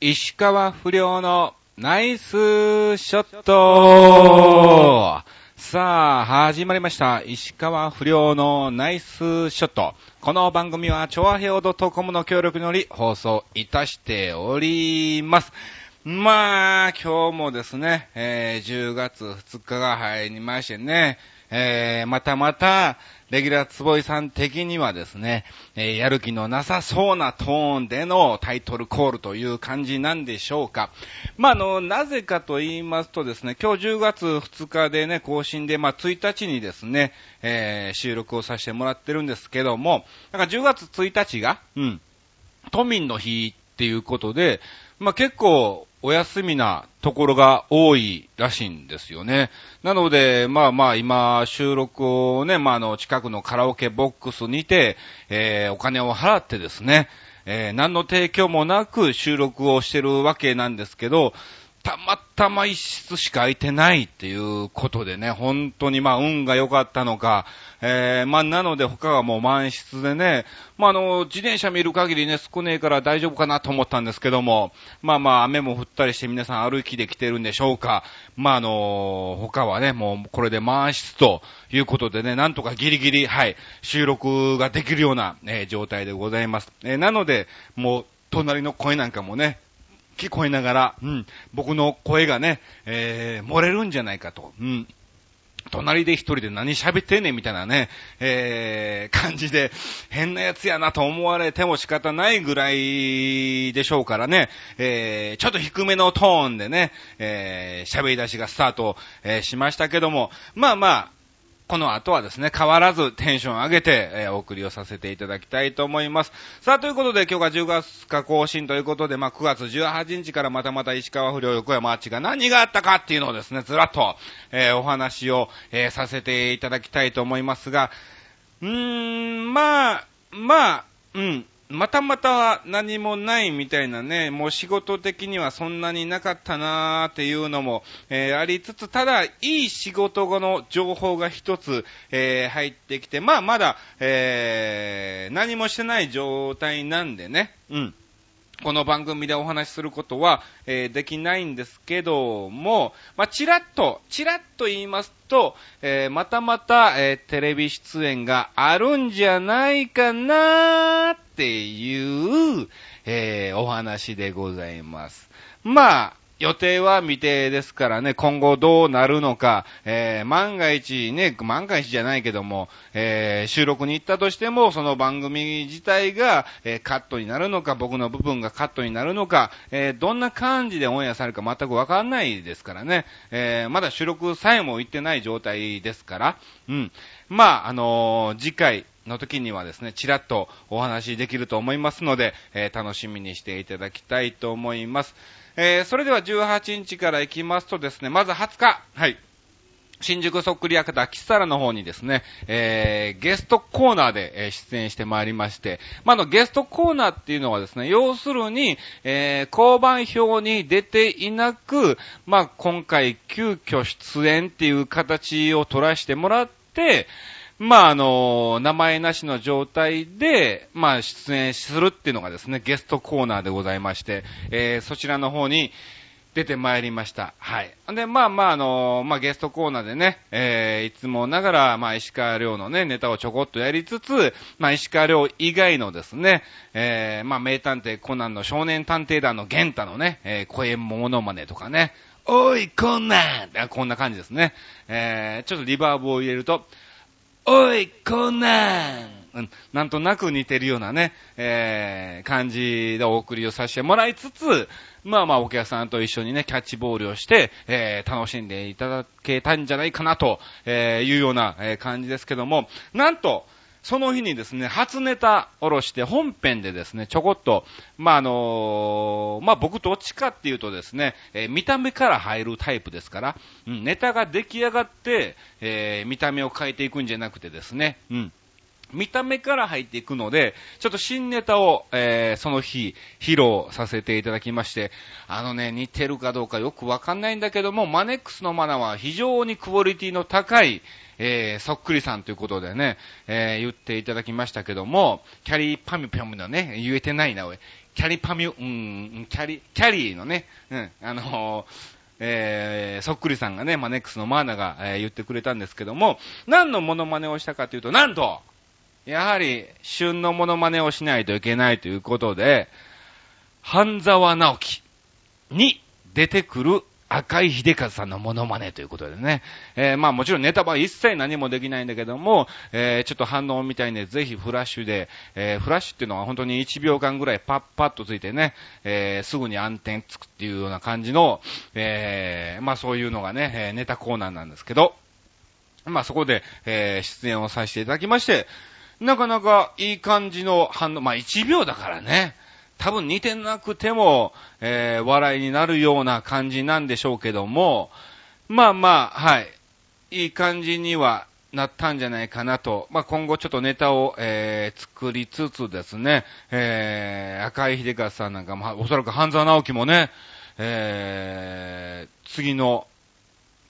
石川不良のナイスショットさあ、始まりました。石川不良のナイスショット。この番組は、チョアヘオドトコムの協力により放送いたしております。まあ、今日もですね、えー10月2日が入りましてね、えーまたまた、レギュラー坪井さん的にはですね、えやる気のなさそうなトーンでのタイトルコールという感じなんでしょうか。まあ、あの、なぜかと言いますとですね、今日10月2日でね、更新で、まあ、1日にですね、えー収録をさせてもらってるんですけども、なんか10月1日が、うん、都民の日っていうことで、まあ、結構お休みなところが多いらしいんですよね。なので、まあまあ今収録をね、まああの近くのカラオケボックスにて、えーお金を払ってですね、えー何の提供もなく収録をしてるわけなんですけど、たまたま一室しか空いてないっていうことでね、本当にまあ運が良かったのか、えー、まあなので他がもう満室でね、まああの、自転車見る限りね、少ねえから大丈夫かなと思ったんですけども、まあまあ雨も降ったりして皆さん歩きで来てるんでしょうか。まああの、他はね、もうこれで満室ということでね、なんとかギリギリ、はい、収録ができるような、え状態でございます。えーなので、もう隣の声なんかもね、聞こえながら、うん、僕の声がね、えー、漏れるんじゃないかと、うん。隣で一人で何喋ってんねんみたいなね、えー、感じで、変なやつやなと思われても仕方ないぐらいでしょうからね、えー、ちょっと低めのトーンでね、えー、喋り出しがスタート、えーしましたけども、まあまあ、この後はですね、変わらずテンション上げて、えーお送りをさせていただきたいと思います。さあ、ということで今日が10月か更新ということで、まあ9月18日からまたまた石川不良横山アーチが何があったかっていうのをですね、ずらっと、えーお話を、えーさせていただきたいと思いますが、うーん、まあ、まあ、うん。またまた何もないみたいなね、もう仕事的にはそんなになかったなーっていうのも、えーありつつ、ただ、いい仕事後の情報が一つ、えー入ってきて、まあまだ、えー何もしてない状態なんでね、うん。この番組でお話しすることは、えーできないんですけども、まあ、ちらっと、ちらっと言いますと、えーまたまた、えーテレビ出演があるんじゃないかなーっていう、えお話でございます。まあ、予定は未定ですからね、今後どうなるのか、えー万が一ね、万が一じゃないけども、えー収録に行ったとしても、その番組自体が、えーカットになるのか、僕の部分がカットになるのか、えどんな感じでオンエアされるか全くわかんないですからね、えまだ収録さえも行ってない状態ですから、うん。まあ、あの次回、の時にはですね、ちらっとお話できると思いますので、え楽しみにしていただきたいと思います。えーそれでは18日から行きますとですね、まず20日、はい。新宿そっくり館キサラの方にですね、えー、ゲストコーナーで、えー出演してまいりまして、まあ、あの、ゲストコーナーっていうのはですね、要するに、えー、交番表に出ていなく、まあ、今回急遽出演っていう形を取らせてもらって、まあ、あの、名前なしの状態で、まあ、出演するっていうのがですね、ゲストコーナーでございまして、えー、そちらの方に出てまいりました。はい。で、まあまあ、あの、まあ、ゲストコーナーでね、えー、いつもながら、まあ、石川亮のね、ネタをちょこっとやりつつ、まあ、石川亮以外のですね、えー、まあ、名探偵コナンの少年探偵団の玄太のね、えー、声モノマネとかね、おい、コナンこんな感じですね。えー、ちょっとリバーブを入れると、おい、コナン。うん、なんとなく似てるようなね、えー、感じでお送りをさせてもらいつつ、まあまあお客さんと一緒にね、キャッチボールをして、えー、楽しんでいただけたんじゃないかなと、えー、いうような、え感じですけども、なんと、その日にですね、初ネタおろして本編でですね、ちょこっと、まあ、あのーまあ、僕どっちかっていうとですね、えー見た目から入るタイプですから、うん、ネタが出来上がって、えー見た目を変えていくんじゃなくてですね、うん、見た目から入っていくので、ちょっと新ネタを、えーその日、披露させていただきまして、あのね、似てるかどうかよくわかんないんだけども、マネックスのマナは非常にクオリティの高い、えー、そっくりさんということでね、えー、言っていただきましたけども、キャリーパミュピョムのね、言えてないな、おい。キャリパミュ、うん、キャリ、キャリーのね、うん、あのーえー、そっくりさんがね、マネックスのマーナが、えー、言ってくれたんですけども、何のモノマネをしたかというと、なんと、やはり、旬のモノマネをしないといけないということで、半沢直樹に出てくる赤井秀和さんのモノマネということでね。えー、まあもちろんネタは一切何もできないんだけども、えー、ちょっと反応みたいんで、ぜひフラッシュで、えー、フラッシュっていうのは本当に1秒間ぐらいパッパッとついてね、え、すぐに暗転つくっていうような感じの、え、まあそういうのがね、え、ネタコーナーなんですけど、まあそこで、え、出演をさせていただきまして、なかなかいい感じの反応、まあ1秒だからね、多分似てなくても、えー、笑いになるような感じなんでしょうけども、まあまあ、はい。いい感じにはなったんじゃないかなと。まあ今後ちょっとネタを、えー、作りつつですね、えー、赤井秀和さんなんか、まあおそらく半沢直樹もね、えー、次の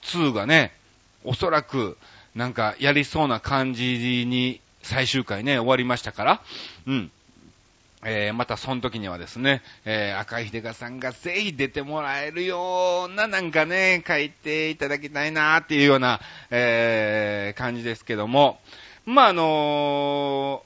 2がね、おそらくなんかやりそうな感じに最終回ね、終わりましたから、うん。えー、またその時にはですね、えー、赤井秀香さんがぜひ出てもらえるようななんかね、書いていただきたいなっていうような、えー、感じですけども、まあ、あの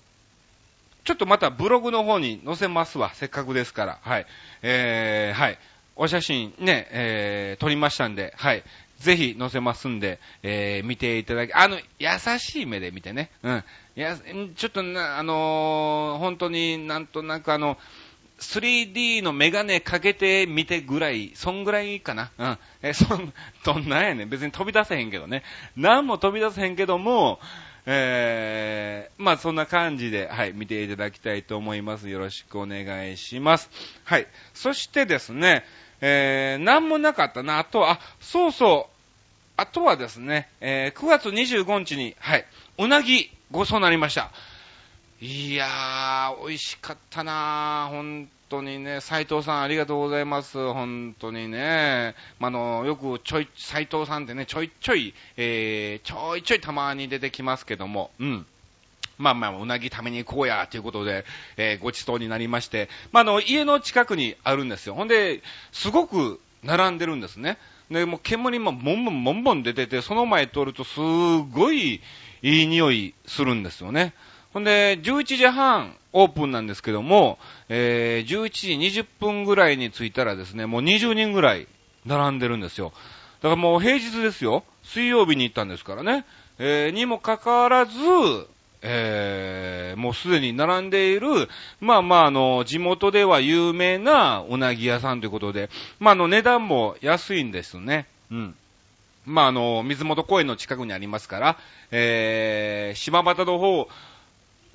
ちょっとまたブログの方に載せますわ、せっかくですから。はい。えー、はい。お写真ね、えー、撮りましたんで、はい。ぜひ載せますんで、えー、見ていただき、あの、優しい目で見てね。うん。いや、ちょっとな、あのー、本当になんとなくあの、3D のメガネかけてみてぐらい、そんぐらいかな。うん。え、そん、どんなんやねん。別に飛び出せへんけどね。なんも飛び出せへんけども、えー、まあそんな感じで、はい、見ていただきたいと思います。よろしくお願いします。はい。そしてですね、えー、なんもなかったな。あとは、あ、そうそう、あとはですね、えー、9月25日に、はい、うなぎごちそうになりました。いやー、美味しかったなー、本当にね、斉藤さんありがとうございます、本当にね。まあの、よくちょい、斉藤さんってね、ちょいちょい、えー、ちょいちょいたまに出てきますけども、うん。まあまあ、うなぎ食べに行こうや、ということで、えー、ごちそうになりまして、まあ、の、家の近くにあるんですよ。ほんで、すごく並んでるんですね。で、もう煙もボンボンボンボン出てて、その前通るとすごいいい匂いするんですよね。ほんで、11時半オープンなんですけども、えー、11時20分ぐらいに着いたらですね、もう20人ぐらい並んでるんですよ。だからもう平日ですよ。水曜日に行ったんですからね。えー、にもかかわらず、えー、もうすでに並んでいる、まあまあ、あの、地元では有名なうなぎ屋さんということで、まあ、あの、値段も安いんですね。うん。まあ、あの、水元公園の近くにありますから、えー、島端の方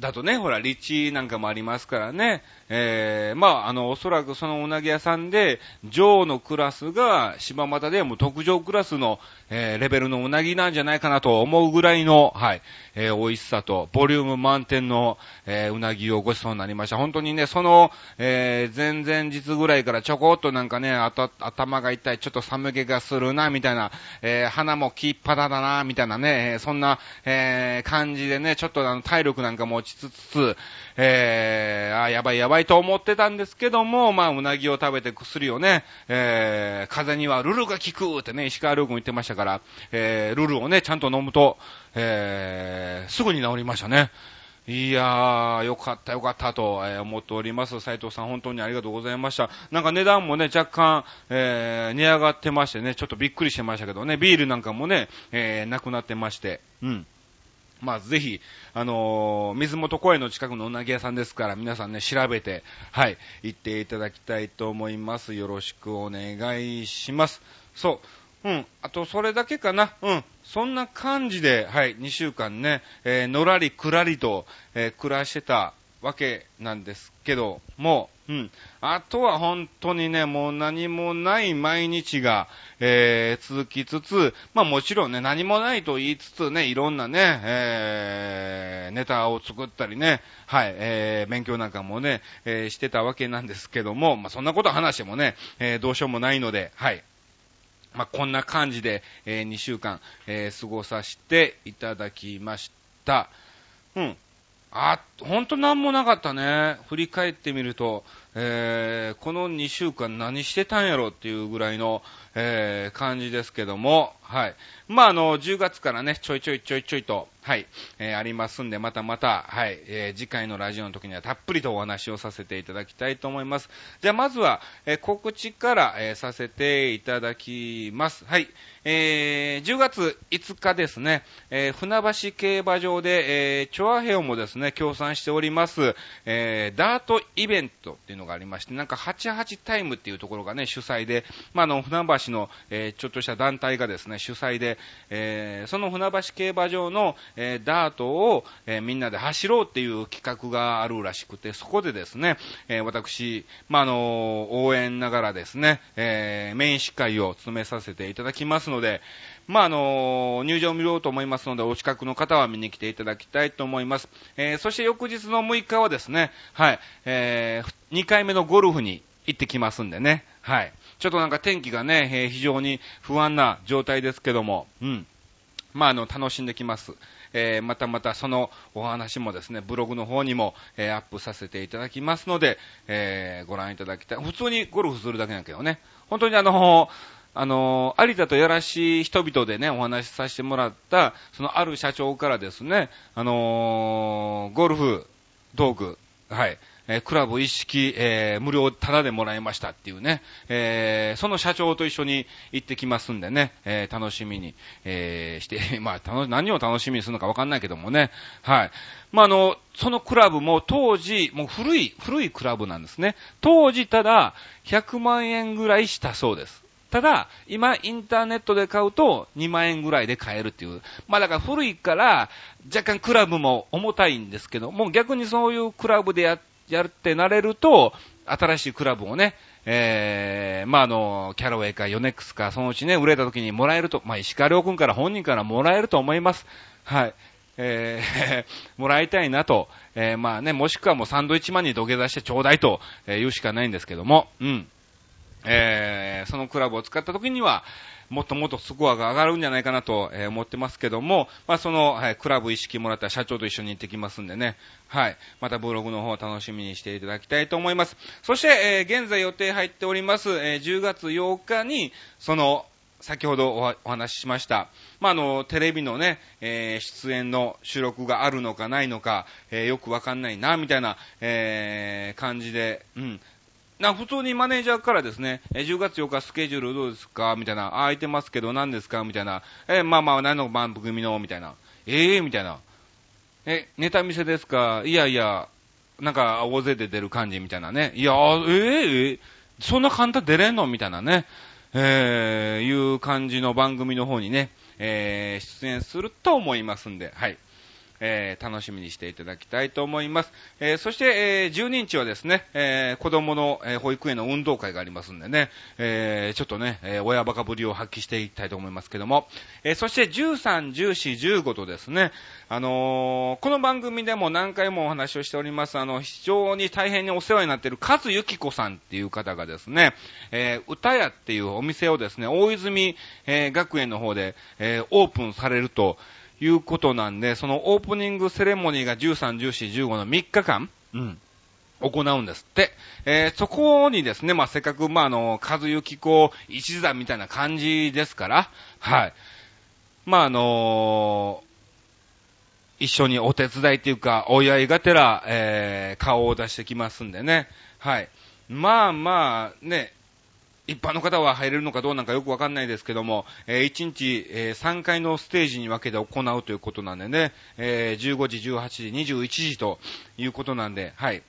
だとね、ほら、立地なんかもありますからね、えー、まあ、あの、おそらくそのうなぎ屋さんで、上のクラスが島又でも特上クラスの、えー、レベルのうなぎなんじゃないかなと思うぐらいの、はい、えー、美味しさと、ボリューム満点の、えー、うなぎをごちそうになりました。本当にね、その、えー、前々日ぐらいからちょこっとなんかね、あと、頭が痛い、ちょっと寒気がするな、みたいな、えー、鼻もきっぱだだな、みたいなね、そんな、えー、感じでね、ちょっとあの、体力なんかも落ちつつ、えー、あ、やばいやばいと思ってたんですけども、まあ、うなぎを食べて薬をね、えー、風邪にはルルが効くってね、石川遼君言ってましたから、えー、ルルをね、ちゃんと飲むと、えー、すぐに治りましたね。いやー、よかったよかったと、えー、思っております。斉藤さん本当にありがとうございました。なんか値段もね、若干、えー、値上がってましてね、ちょっとびっくりしてましたけどね、ビールなんかもね、えー、なくなってまして、うん。まあ、ぜひ、あのー、水元公園の近くのうなぎ屋さんですから、皆さんね、調べて、はい、行っていただきたいと思います。よろしくお願いします。そう。うん。あと、それだけかな。うん。そんな感じで、はい、2週間ね、えー、のらりくらりと、えー、暮らしてたわけなんですけども、うん。あとは本当にね、もう何もない毎日が、えー、続きつつ、まあもちろんね、何もないと言いつつね、いろんなね、えー、ネタを作ったりね、はい、えー、勉強なんかもね、えー、してたわけなんですけども、まあそんなこと話してもね、えー、どうしようもないので、はい。まあ、こんな感じで、えー、2週間、えー、過ごさせていただきました。うん。あ、ほんとなんもなかったね。振り返ってみると、えー、この2週間何してたんやろっていうぐらいの、えー、感じですけども、はい。まあ、あの、10月からね、ちょいちょいちょいちょいと、はい、えー、ありますんで、またまた、はい、えー、次回のラジオの時にはたっぷりとお話をさせていただきたいと思います。じゃあ、まずは、えー、告知から、えー、させていただきます。はい。えー、10月5日ですね、えー、船橋競馬場で、えー、チョアヘオもですね、協賛しております、えー、ダートイベントっていうのがありまして、なんか88タイムっていうところがね、主催で、まあ、あの、船橋の、えー、ちょっとした団体がですね、主催で、えー、その船橋競馬場の、えー、ダートを、え、みんなで走ろうっていう企画があるらしくて、そこでですね、え、私、まあ、あの、応援ながらですね、え、メイン司会を務めさせていただきますので、まあ、あの、入場を見ようと思いますので、お近くの方は見に来ていただきたいと思います。えー、そして翌日の6日はですね、はい、えー、2回目のゴルフに行ってきますんでね、はい。ちょっとなんか天気がね、えー、非常に不安な状態ですけども、うん。まあ、あの、楽しんできます。えー、またまたそのお話もですね、ブログの方にも、えー、アップさせていただきますので、えー、ご覧いただきたい。普通にゴルフするだけなんだけどね。本当にあのあの有田とやらしい人々でね、お話しさせてもらった、そのある社長からですね、あのーゴルフ道具、はい、えクラブ一式、え、無料タダでもらいましたっていうね、え、その社長と一緒に行ってきますんでね、え、楽しみに、え、して、まあ、何を楽しみにするのかわかんないけどもね、はい。まあ、あの、そのクラブも当時、もう古い、古いクラブなんですね。当時ただ、100万円ぐらいしたそうです。ただ、今、インターネットで買うと2万円ぐらいで買えるっていう。まあだから古いから、若干クラブも重たいんですけども、逆にそういうクラブでやっやるってなれると、新しいクラブをね、えー、まあ、あの、キャロウェイかヨネックスか、そのうちね、売れた時にもらえると、まあ、石川良君から本人からもらえると思います。はい。えー、もらいたいなと、えー、まあね、もしくはもうサンドイッチマンに土下座してちょうだいと、え言うしかないんですけども、うん。えー、そのクラブを使った時には、もっともっとスコアが上がるんじゃないかなと、え、思ってますけども、まあ、その、はい、クラブ意識もらった社長と一緒に行ってきますんでね、はい、またブログの方を楽しみにしていただきたいと思います。そして、えー、現在予定入っております、えー、10月8日に、その、先ほどお話ししました。まあ、あの、テレビのね、えー、出演の収録があるのかないのか、えー、よくわかんないな、みたいな、えー、感じで、うん、な、普通にマネージャーからですね、え10月8日スケジュールどうですか？みたいな、あ、空いてますけど何ですか？みたいな、えまあまあ、何の番組の？みたいな。ええー、みたいな。え、ネタ見せですか？いやいや、なんか大勢で出る感じ？みたいなね。いや、えー、え、そんな簡単出れんの？みたいなね。えー、いう感じの番組の方にね、えー、出演すると思いますんで、はい。えー、楽しみにしていただきたいと思います。えー、そして、えー、12日はですね、え子供の、え保育園の運動会がありますんでね、えちょっとね、え親バカぶりを発揮していきたいと思いますけども、えそして13、14、15とですね、あのこの番組でも何回もお話をしております、あの、非常に大変にお世話になっているカズユキコさんっていう方がですね、え歌屋っていうお店をですね、大泉、え学園の方で、えオープンされると、いうことなんで、そのオープニングセレモニーが13、14、15の3日間、うん。行うんですって。えー、そこにですね、まあ、せっかく、まあ、あの、和幸子一座みたいな感じですから、はい。まあ、あのー、一緒にお手伝いっていうか、お祝いがてら、えー、顔を出してきますんでね。はい。まあまあ、ね、一般の方は入れるのかどうなんかよくわかんないですけども、えー、1日、えー、3回のステージに分けて行うということなんでね、えー、15時、18時、21時ということなんで、はい。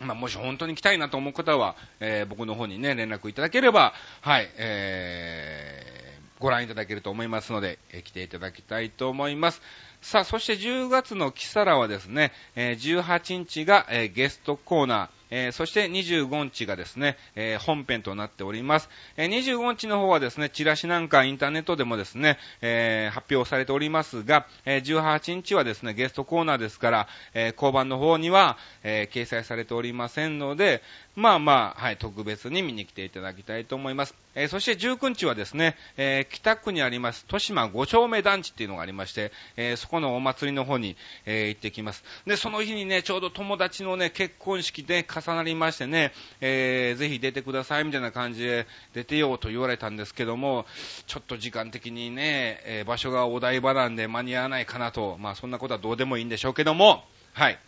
まあ、もし本当に来たいなと思う方は、えー、僕の方にね、連絡いただければ、はい、えー、ご覧いただけると思いますので、えー、来ていただきたいと思います。さあ、そして10月のキサラはですね、えー、18日が、え、ゲストコーナー、えー、そして25日がですね、えー、本編となっております。えー、25日の方はですね、チラシなんかインターネットでもですね、えー、発表されておりますが、えー、18日はですね、ゲストコーナーですから、え、交番の方には、え、掲載されておりませんので、まあまあ、はい、特別に見に来ていただきたいと思います。えー、そして19日はですね、えー、北区にあります、豊島五丁目団地っていうのがありまして、えー、そこのお祭りの方に、え行ってきます。で、その日にね、ちょうど友達のね、結婚式で重なりましてね、えぜひ出てくださいみたいな感じで出てようと言われたんですけども、ちょっと時間的にね、え場所がお台場なんで間に合わないかなと、まあそんなことはどうでもいいんでしょうけども、はい。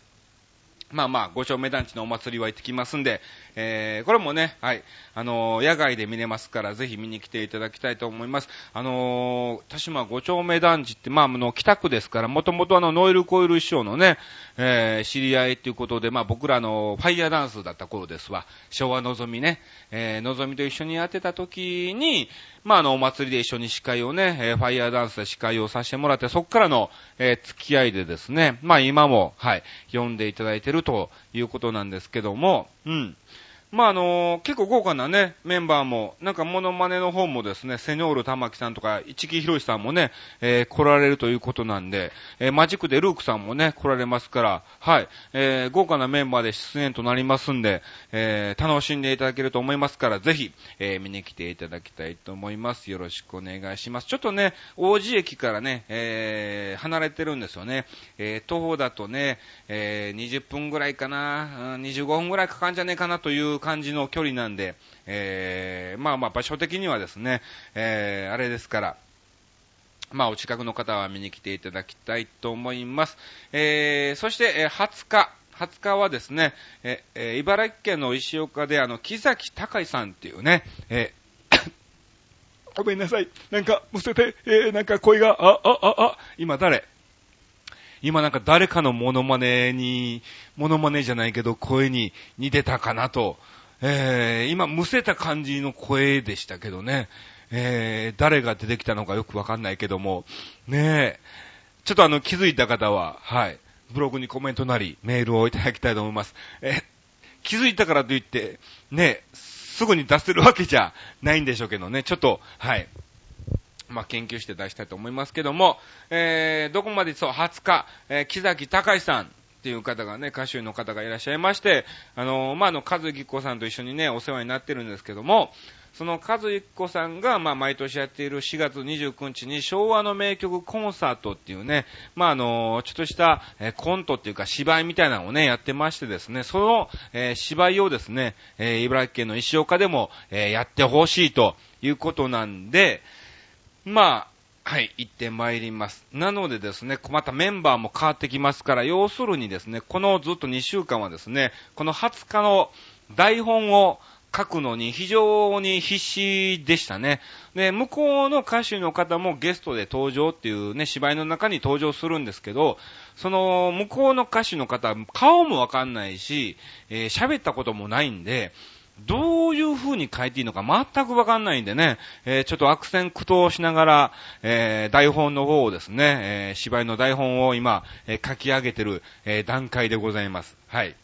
まあまあ、五丁目団地のお祭りは行ってきますんで、えー、これもね、はい、あのー、野外で見れますから、ぜひ見に来ていただきたいと思います。あのー、田島五丁目団地って、まあ、あの、北区ですから、もともとあの、ノイルコイル師匠のね、えー、知り合いということで、まあ、僕らのファイヤーダンスだった頃ですわ、昭和のぞみね、えー、のぞみと一緒にやってた時に、まあ、あの、お祭りで一緒に司会をね、えー、ファイヤーダンスで司会をさせてもらって、そっからの、えー、付き合いでですね、まあ、今も、はい、読んでいただいてるということなんですけども、うん。まあ、あのー、結構豪華なね、メンバーも、なんかモノマネの方もですね、セニョール玉木さんとか、市木博さんもね、えー、来られるということなんで、えー、マジックでルークさんもね、来られますから、はい、えー、豪華なメンバーで出演となりますんで、えー、楽しんでいただけると思いますから、ぜひ、えー、見に来ていただきたいと思います。よろしくお願いします。ちょっとね、王子駅からね、えー、離れてるんですよね。えー、徒歩だとね、えー、20分ぐらいかな、25分ぐらいかかんじゃねえかなという感じの距離なんで、えー、まあまあ場所的にはですね、えー、あれですから、まあ、お近くの方は見に来ていただきたいと思います。えー、そして、えー、20日、20日はですね、えー、茨城県の石岡で、あの、木崎隆さんっていうね、え、ごめんなさい。なんか、むせて、えー、なんか声が、あ、あ、あ、あ、今誰？今なんか誰かのモノマネに、モノマネじゃないけど声に似てたかなと、えー、今むせた感じの声でしたけどね、えー、誰が出てきたのかよくわかんないけども、ねえ、ちょっとあの気づいた方は、はい、ブログにコメントなり、メールをいただきたいと思います。え、気づいたからといって、ね、すぐに出せるわけじゃないんでしょうけどね、ちょっと、はい、まあ、研究して出したいと思いますけども、えー、どこまでそう、20日、えー、木崎隆さんっていう方がね、歌手の方がいらっしゃいまして、あのー、まあ、あの、和樹子さんと一緒にね、お世話になってるんですけども、その和樹子さんが、まあ、毎年やっている4月29日に昭和の名曲コンサートっていうね、まあ、あの、ちょっとした、えー、コントっていうか芝居みたいなのをね、やってましてですね、その、えー、芝居をですね、え茨城県の石岡でも、えやってほしいということなんで、まあ、はい、行ってまいります。なのでですね、またメンバーも変わってきますから、要するにですね、このずっと2週間はですね、この20日の台本を書くのに非常に必死でしたね。で、向こうの歌手の方もゲストで登場っていうね、芝居の中に登場するんですけど、その、向こうの歌手の方、顔もわかんないし、えー、喋ったこともないんで、どういう風に書いていいのか全くわかんないんでね、えー、ちょっと悪戦苦闘しながら、えー、台本の方をですね、えー、芝居の台本を今、え書き上げてる、え段階でございます。はい。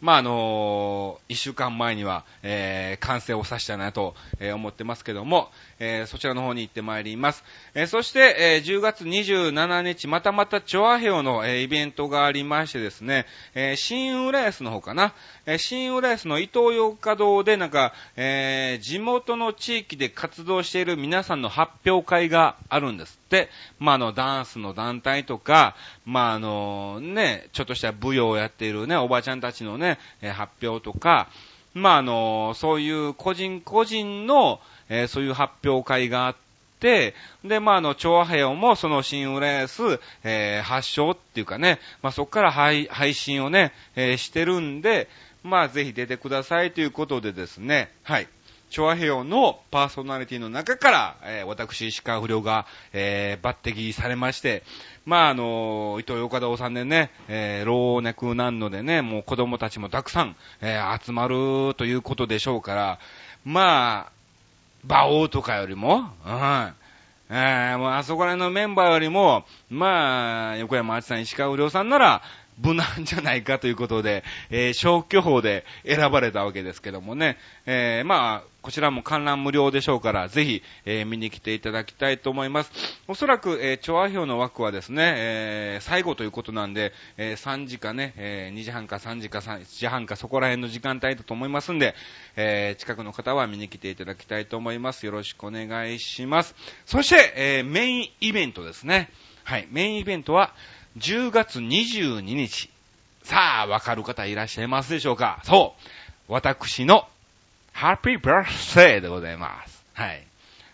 まあ、あのー、一週間前には、えー、完成をさせたいなと、えー、思ってますけども、えー、そちらの方に行ってまいります。えー、そして、えー、10月27日、またまたチョアヘオの、えー、イベントがありましてですね、えー、新浦安の方かな、えー、新浦安の伊東洋華堂でなんか、えー、地元の地域で活動している皆さんの発表会があるんですって、まあ、あの、ダンスの団体とか、まあ、あの、ね、ちょっとした舞踊をやっているね、おばちゃんたちのね、え、発表とか、まあ、あの、そういう個人個人の、えー、そういう発表会があって、で、まあ、あの、調和平もその新浦安、えー、発祥っていうかね、まあ、そこから配配信をね、えー、してるんで、まあ、ぜひ出てくださいということでですね、はい。チョアヘオのパーソナリティの中から、えー、私、石川不良が、えー、抜擢されまして、まあ、あのー、伊藤岡田さんでね、えー、老若男女でね、もう子供たちもたくさん、えー、集まるということでしょうから、まあ、馬王とかよりも、うん。えー、もうあそこら辺のメンバーよりも、まあ、横山あちさん、石川不良さんなら、無難じゃないかということで、えー、消去法で選ばれたわけですけどもね、えー、まあ、こちらも観覧無料でしょうから、ぜひ、えー、見に来ていただきたいと思います。おそらく、えー、調和表の枠はですね、えー、最後ということなんで、えー、3時かね、えー、2時半か3時か3時半かそこら辺の時間帯だと思いますんで、えー、近くの方は見に来ていただきたいと思います。よろしくお願いします。そして、えー、メインイベントですね。はい、メインイベントは、10月22日。さあ、わかる方いらっしゃいますでしょうか？そう。私の Happy Birthday でございます。はい。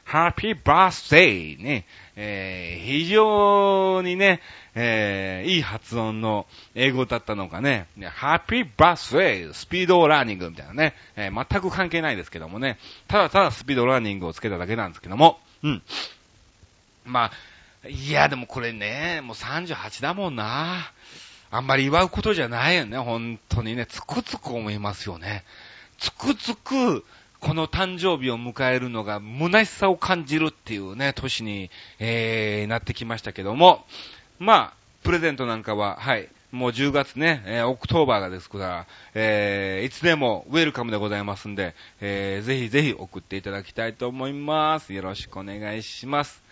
Happy Birthday ね、えー、非常にね、えー、いい発音の英語だったのかね、 Happy Birthday、スピードラーニングみたいなね、えー、全く関係ないですけどもね、ただただスピードラーニングをつけただけなんですけども、うん。まあ、いや、でもこれね、もう38だもんな。あんまり祝うことじゃないよね、本当にね。つくづく思いますよね。つくづく、この誕生日を迎えるのが虚しさを感じるっていうね、年に、えー、なってきましたけども、まあ、プレゼントなんかは、はい、もう10月ね、えー、 October がですから、えー、いつでもウェルカムでございますんで、えー、ぜひぜひ送っていただきたいと思います。よろしくお願いします。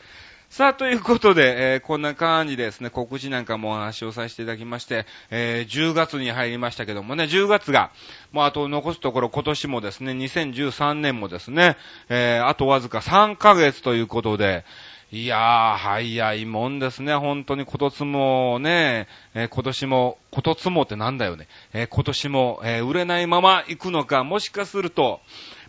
さあ、ということで、えー、こんな感じですね、告知なんかもお話をさせていただきまして、えー、10月に入りましたけどもね、10月が、もうあと残すところ今年もですね、2013年もですね、えー、あとわずか3ヶ月ということで、いやー、早いもんですね。本当に今年もね、えー、今年も、今年もってなんだよね。えー、今年も、えー、売れないまま行くのか、もしかすると、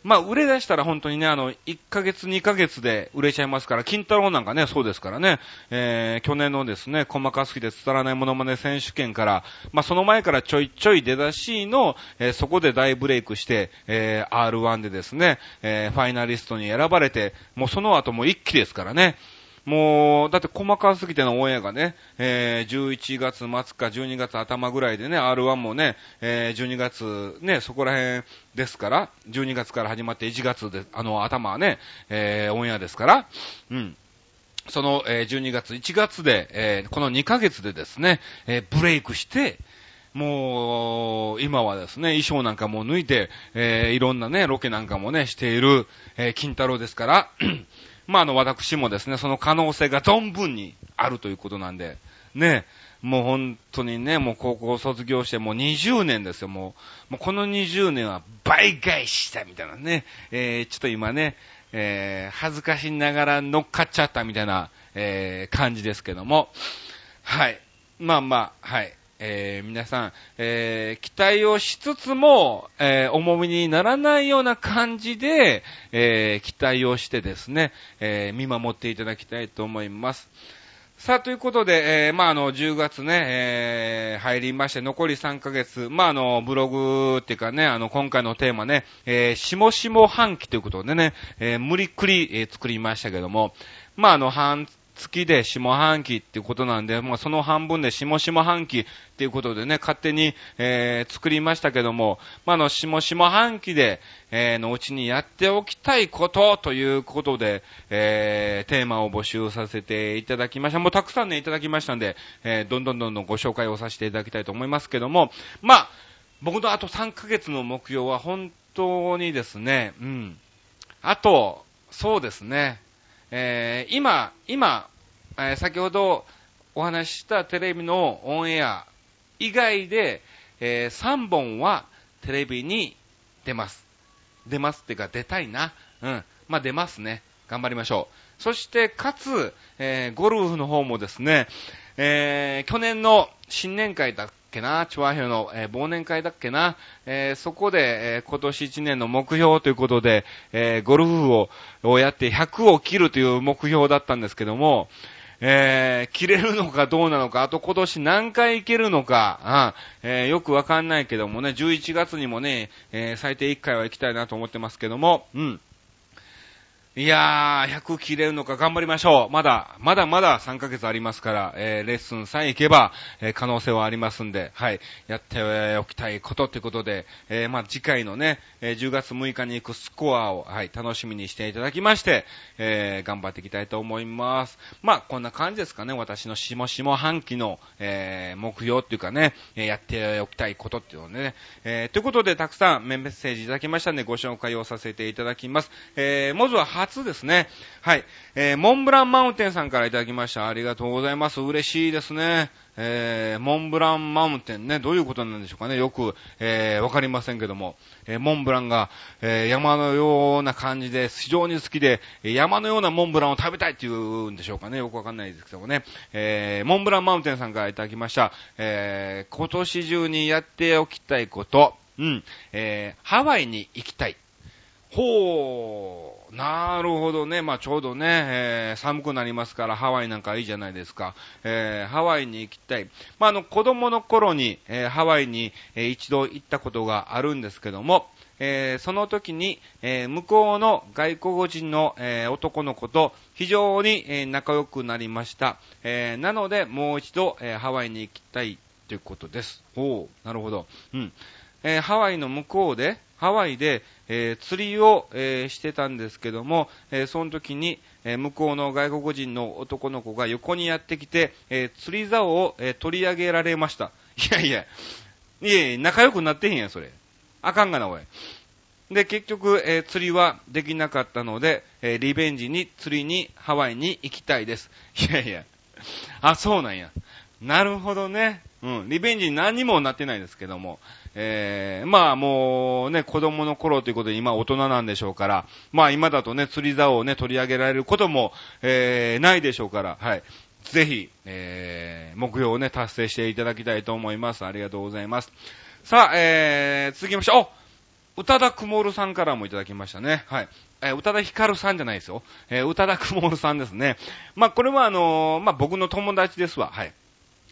まあ、売れ出したら本当にね、あの、1ヶ月、2ヶ月で売れちゃいますから、金太郎なんかね、そうですからね、えー、去年のですね、細かすぎて伝わらないものまね選手権から、まあ、その前からちょいちょい出だしの、えー、そこで大ブレイクして、えー、R1 でですね、えー、ファイナリストに選ばれて、もうその後も一気ですからね、もう、だって細かすぎてのオンエアがね、えー、11月末か12月頭ぐらいでね、R1 もね、えー、12月、ね、そこら辺ですから、12月から始まって1月で、あの、頭はね、えー、オンエアですから、うん。その、えー、12月、1月で、えー、この2ヶ月でですね、えー、ブレイクして、もう、今はですね、衣装なんかも抜いて、えー、いろんなね、ロケなんかもね、している、えー、金太郎ですから、まあ、あの、私もですね、その可能性が存分にあるということなんで、ね、もう本当にね、もう高校卒業してもう20年ですよ、もう。もうこの20年は倍返ししたみたいなね、えー、ちょっと今ね、えー、恥ずかしながら乗っかっちゃったみたいな、えー、感じですけども、はい。まあまあ、はい。えー、皆さん、えー、期待をしつつも、えー、重みにならないような感じで、え期待をしてですね、え見守っていただきたいと思います。さあ、ということで、えー、まあ、あの、10月ね、えー、入りまして、残り3ヶ月、まあ、あの、ブログっていうかね、あの、今回のテーマね、えー、しもしも半期ということでね、えー、無理くり、えー、作りましたけども、まあ、あの、半月で下半期っていうことなんで、まあ、その半分で下下半期っていうことでね、勝手に、えー、作りましたけども、まあ、の、下下半期で、えー、のうちにやっておきたいことということで、えー、テーマを募集させていただきました。もうたくさんね、いただきましたんで、えー、どんどんどんどんご紹介をさせていただきたいと思いますけども、まあ、僕のあと3ヶ月の目標は本当にですね、うん。あと、そうですね、えー、今、今、えー、先ほどお話ししたテレビのオンエア以外で、えー、3本はテレビに出ます。出ますっていうか出たいな。うん。まあ、出ますね。頑張りましょう。そして、かつ、えー、ゴルフの方もですね、えー、去年の新年会だっけな、チュアヘの、えー、忘年会だっけな、えー、そこで、えー、今年1年の目標ということで、えゴルフををやって100を切るという目標だったんですけども、え、切れるのかどうなのか、あと今年何回行けるのか、あえ、よくわかんないけどもね、11月にもね、え、最低1回は行きたいなと思ってますけども、うん。いやー、100切れるのか頑張りましょう。まだ、まだまだ3ヶ月ありますから、えー、レッスンさえ行けば、えー、可能性はありますんで、はい、やっておきたいことということで、えー、まあ、次回のね、え、10月6日に行くスコアを、はい、楽しみにしていただきまして、えー、頑張っていきたいと思います。まあ、こんな感じですかね、私の下々半期の、えー、目標っていうかね、えやっておきたいことっていうのね、えー、ということで、たくさんメッセージいただきましたんで、ご紹介をさせていただきます。えー、まずは初ですね。はい。えー、モンブランマウンテンさんからいただきました。ありがとうございます。嬉しいですね。えー、モンブランマウンテンね、どういうことなんでしょうかね。よく、えー、わかりませんけども、えー、モンブランが、えー、山のような感じで、非常に好きで、山のようなモンブランを食べたいっていうんでしょうかね。よくわかんないですけどもね。えー、モンブランマウンテンさんからいただきました。えー、今年中にやっておきたいこと、うん、えー、ハワイに行きたい。ほう、なるほどね。まあちょうどね、えー、寒くなりますからハワイなんかいいじゃないですか。えー、ハワイに行きたい。まああの子供の頃に、えー、ハワイに、えー、一度行ったことがあるんですけども、え、その時に、え、向こうの外国人の、え、男の子と非常に、え仲良くなりました。えなので、もう一度、えハワイに行きたいということです。おなるほど。うん。えハワイの向こうで、ハワイで、えー、釣りを、えー、してたんですけども、えー、その時に、え向こうの外国人の男の子が横にやってきて、え釣り竿を、え取り上げられました。いやいや、いやいや、仲良くなってへんや、それ。あかんがな、おい。で、結局、え釣りはできなかったので、えリベンジに釣りにハワイに行きたいです。いやいや。あ、そうなんや。なるほどね。うん。リベンジに何にもなってないですけども。えー、まあもうね、子供の頃ということで今大人なんでしょうから、まあ今だとね、釣り竿をね、取り上げられることも、えー、ないでしょうから、はい。ぜひ、えー、目標をね、達成していただきたいと思います。ありがとうございます。さあ、えー、続きまして、お宇多田くもるさんからもいただきましたね。はい。えー、宇多田ヒカルさんじゃないですよ。えー、宇多田くもるさんですね。まあ、これはあのー、まあ、僕の友達ですわ。はい。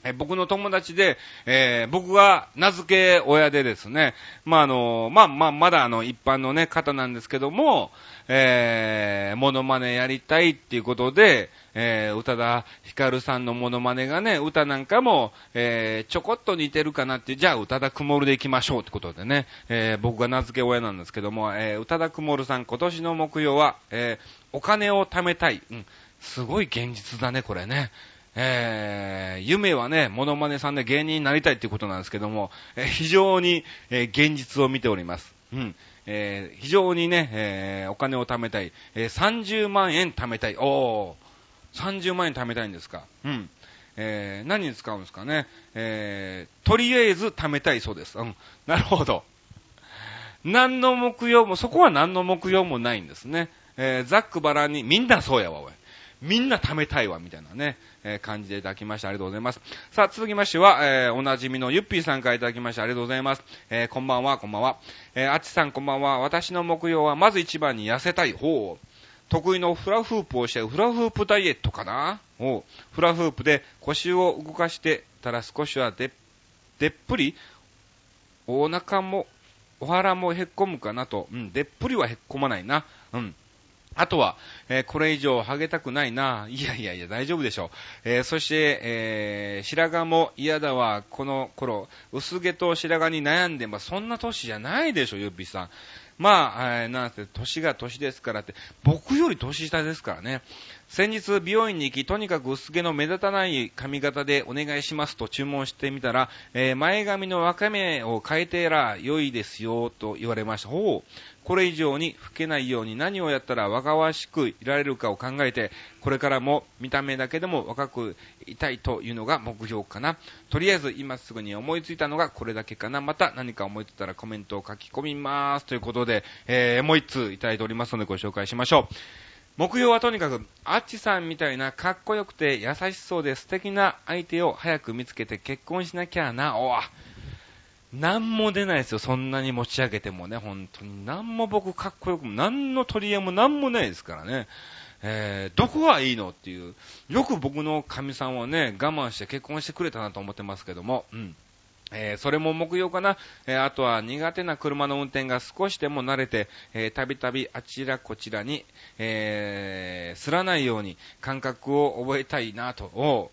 え僕の友達で、えー、僕が名付け親でですね、まあ、あの、まあ、まあ、まだあの、一般のね、方なんですけども、えー、モノマネやりたいっていうことで、えー、宇多田ヒカルさんのモノマネがね、歌なんかも、えー、ちょこっと似てるかなって、じゃあ宇多田くもるで行きましょうってことでね、えー、僕が名付け親なんですけども、えー、宇多田くもるさん今年の目標は、えー、お金を貯めたい。うん、すごい現実だね、これね。えー、夢はね、モノマネさんで芸人になりたいっていうことなんですけども、えー、非常に、えー、現実を見ております。うん。えー、非常にね、えー、お金を貯めたい。えー、30万円貯めたい。おー、30万円貯めたいんですか？うん。えー、何に使うんですかね？えー、とりあえず貯めたいそうです。うん。なるほど。何の目標も、そこは何の目標もないんですね。えー、ざっくばらんに、みんなそうやわ、おい。みんな貯めたいわ、みたいなね、えー、感じでいただきましてありがとうございます。さあ、続きましては、えー、おなじみのゆっぴーさんからいただきましてありがとうございます。えー、こんばんは、こんばんは。え、あっちさんこんばんは。私の目標は、まず一番に痩せたい方。得意のフラフープをしてフラフープダイエットかなおフラフープで腰を動かしてたら少しはで、でっぷり、お腹も、お腹もへっこむかなと。うん、でっぷりはへっこまないな。うん。あとは、えー、これ以上ハゲたくないな。いやいやいや、大丈夫でしょう。えー、そして、えー、白髪も嫌だわ。この頃、薄毛と白髪に悩んで、まあ、そんな年じゃないでしょ、ゆっぴさん。まあ、えー、なんて、年が年ですからって、僕より年下ですからね。先日、美容院に行き、とにかく薄毛の目立たない髪型でお願いしますと注文してみたら、えー、前髪の分かめを変えてら良いですよ、と言われました。ほう。これ以上に老けないように何をやったら若々しくいられるかを考えて、これからも見た目だけでも若くいたいというのが目標かな。とりあえず今すぐに思いついたのがこれだけかな。また何か思いついたらコメントを書き込みます。ということで、えー、もう一通いただいておりますのでご紹介しましょう。目標はとにかく、あっちさんみたいなかっこよくて優しそうで素敵な相手を早く見つけて結婚しなきゃな。おわ。なんも出ないですよ、そんなに持ち上げてもね、本当に。なんも僕かっこよくも、なんの取り柄もなんもないですからね。えー、どこがいいのっていう。よく僕の神さんはね、我慢して結婚してくれたなと思ってますけども、うん。えー、それも目標かな。えー、あとは苦手な車の運転が少しでも慣れて、えー、たびたびあちらこちらに、えー、すらないように感覚を覚えたいなと、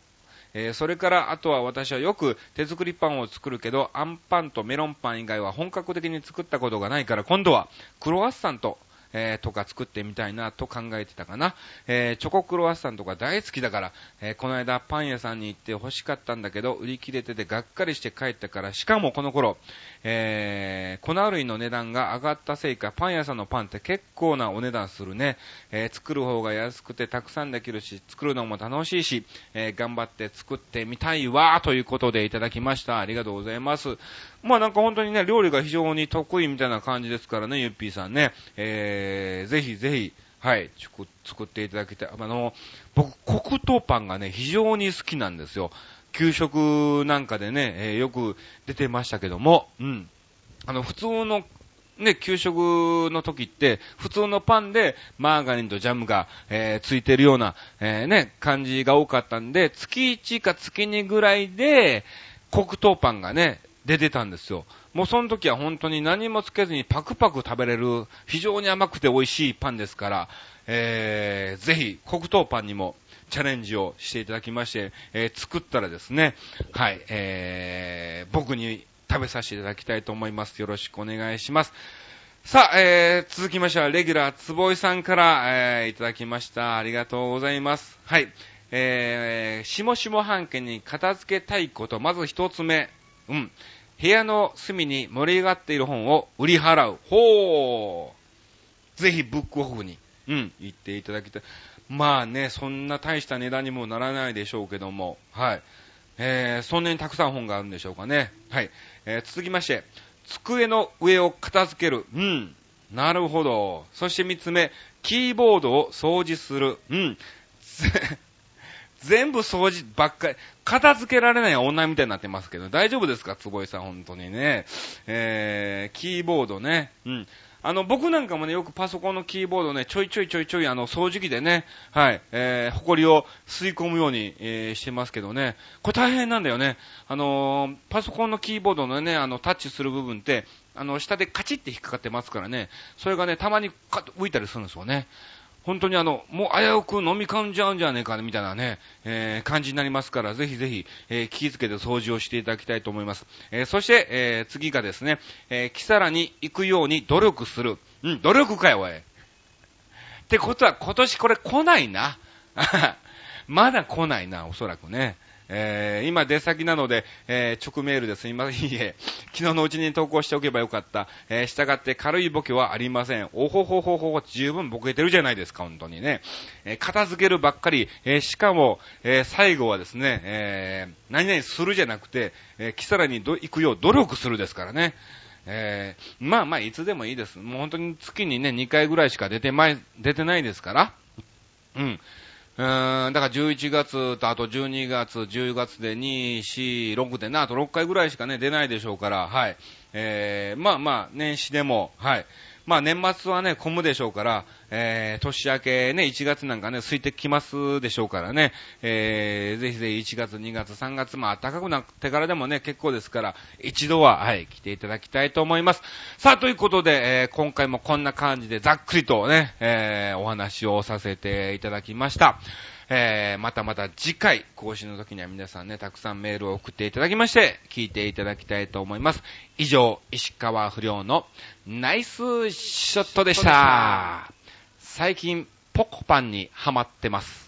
えー、それからあとは私はよく手作りパンを作るけど、アンパンとメロンパン以外は本格的に作ったことがないから、今度はクロワッサンとえー、とか作ってみたいなと考えてたかな。えー、チョコクロワッサンとか大好きだから、えー、この間パン屋さんに行って欲しかったんだけど、売り切れててがっかりして帰ったから、しかもこの頃、えー、粉類の値段が上がったせいか、パン屋さんのパンって結構なお値段するね。え、作る方が安くてたくさんできるし、作るのも楽しいし、え、頑張って作ってみたいわ、ということでいただきました。ありがとうございます。まあなんか本当にね、料理が非常に得意みたいな感じですからね、ゆっぴーさんね。えー、ぜひぜひ、はい、作っていただきたい。あの、僕、黒糖パンがね、非常に好きなんですよ。給食なんかでね、えー、よく出てましたけども、うん。あの、普通のね、給食の時って、普通のパンでマーガリンとジャムが、えー、ついてるような、えー、ね、感じが多かったんで、月1か月2ぐらいで、黒糖パンがね、出てたんですよ。もうその時は本当に何もつけずにパクパク食べれる、非常に甘くて美味しいパンですから、えー、ぜひ黒糖パンにもチャレンジをしていただきまして、えー、作ったらですね、はい、えー、僕に食べさせていただきたいと思います。よろしくお願いします。さあ、えー、続きましては、レギュラー、つぼいさんから、えー、いただきました。ありがとうございます。はい。えー、しもしも半家に片付けたいこと、まず一つ目。うん。部屋の隅に盛り上がっている本を売り払う。ほー。ぜひブックオフに、うん、行っていただきたい。まあね、そんな大した値段にもならないでしょうけども、はい。えー、そんなにたくさん本があるんでしょうかね。はい。えー、続きまして、机の上を片付ける。うん。なるほど。そして三つ目、キーボードを掃除する。うん。全部掃除ばっかり、片付けられない女みたいになってますけど、大丈夫ですか？坪井さん、本当にね。えー、キーボードね。うん。あの、僕なんかもね、よくパソコンのキーボードね、ちょいちょいちょいちょい、あの、掃除機でね、はい、えー、埃を吸い込むように、えー、してますけどね、これ大変なんだよね。あのー、パソコンのキーボードのね、あの、タッチする部分って、あの、下でカチッて引っかかってますからね、それがね、たまにカッと浮いたりするんですよね。本当にあの、もう危うく飲み込んじゃうんじゃねえかね、みたいなね、えー、感じになりますから、ぜひぜひ、えー、気付けて掃除をしていただきたいと思います。えー、そして、えー、次がですね、えー、キサラに行くように努力する。うん、努力かよ、おい。ってことは、今年これ来ないな。まだ来ないな、おそらくね。えー、今出先なので、えー、直メールですいません。いえ、昨日のうちに投稿しておけばよかった。えー、従って軽いボケはありません。おほほほほ、十分ボケてるじゃないですか、本当にね。えー、片付けるばっかり、え、しかも、え、最後はですね、え、何々するじゃなくて、えー、キサラに行くよう努力するですからね。えー、まあまあ、いつでもいいです。もう本当に月にね、2回ぐらいしか出てまい、出てないですから。うん。うーん、だから11月とあと12月、10月で2、4、6でな、あと6回ぐらいしかね、出ないでしょうから、はい。えー、まあまあ、年始でも、はい。まあ年末はね、混むでしょうから、えー、年明けね、1月なんかね、空いてきますでしょうからね、えー、ぜひぜひ1月、2月、3月、まあ暖かくなってからでもね、結構ですから、一度は、はい、来ていただきたいと思います。さあ、ということで、えー、今回もこんな感じでざっくりとね、えー、お話をさせていただきました。えー、またまた次回更新の時には皆さんね、たくさんメールを送っていただきまして、聞いていただきたいと思います。以上、石川不良のナイスショットでした。最近、ポコパンにハマってます。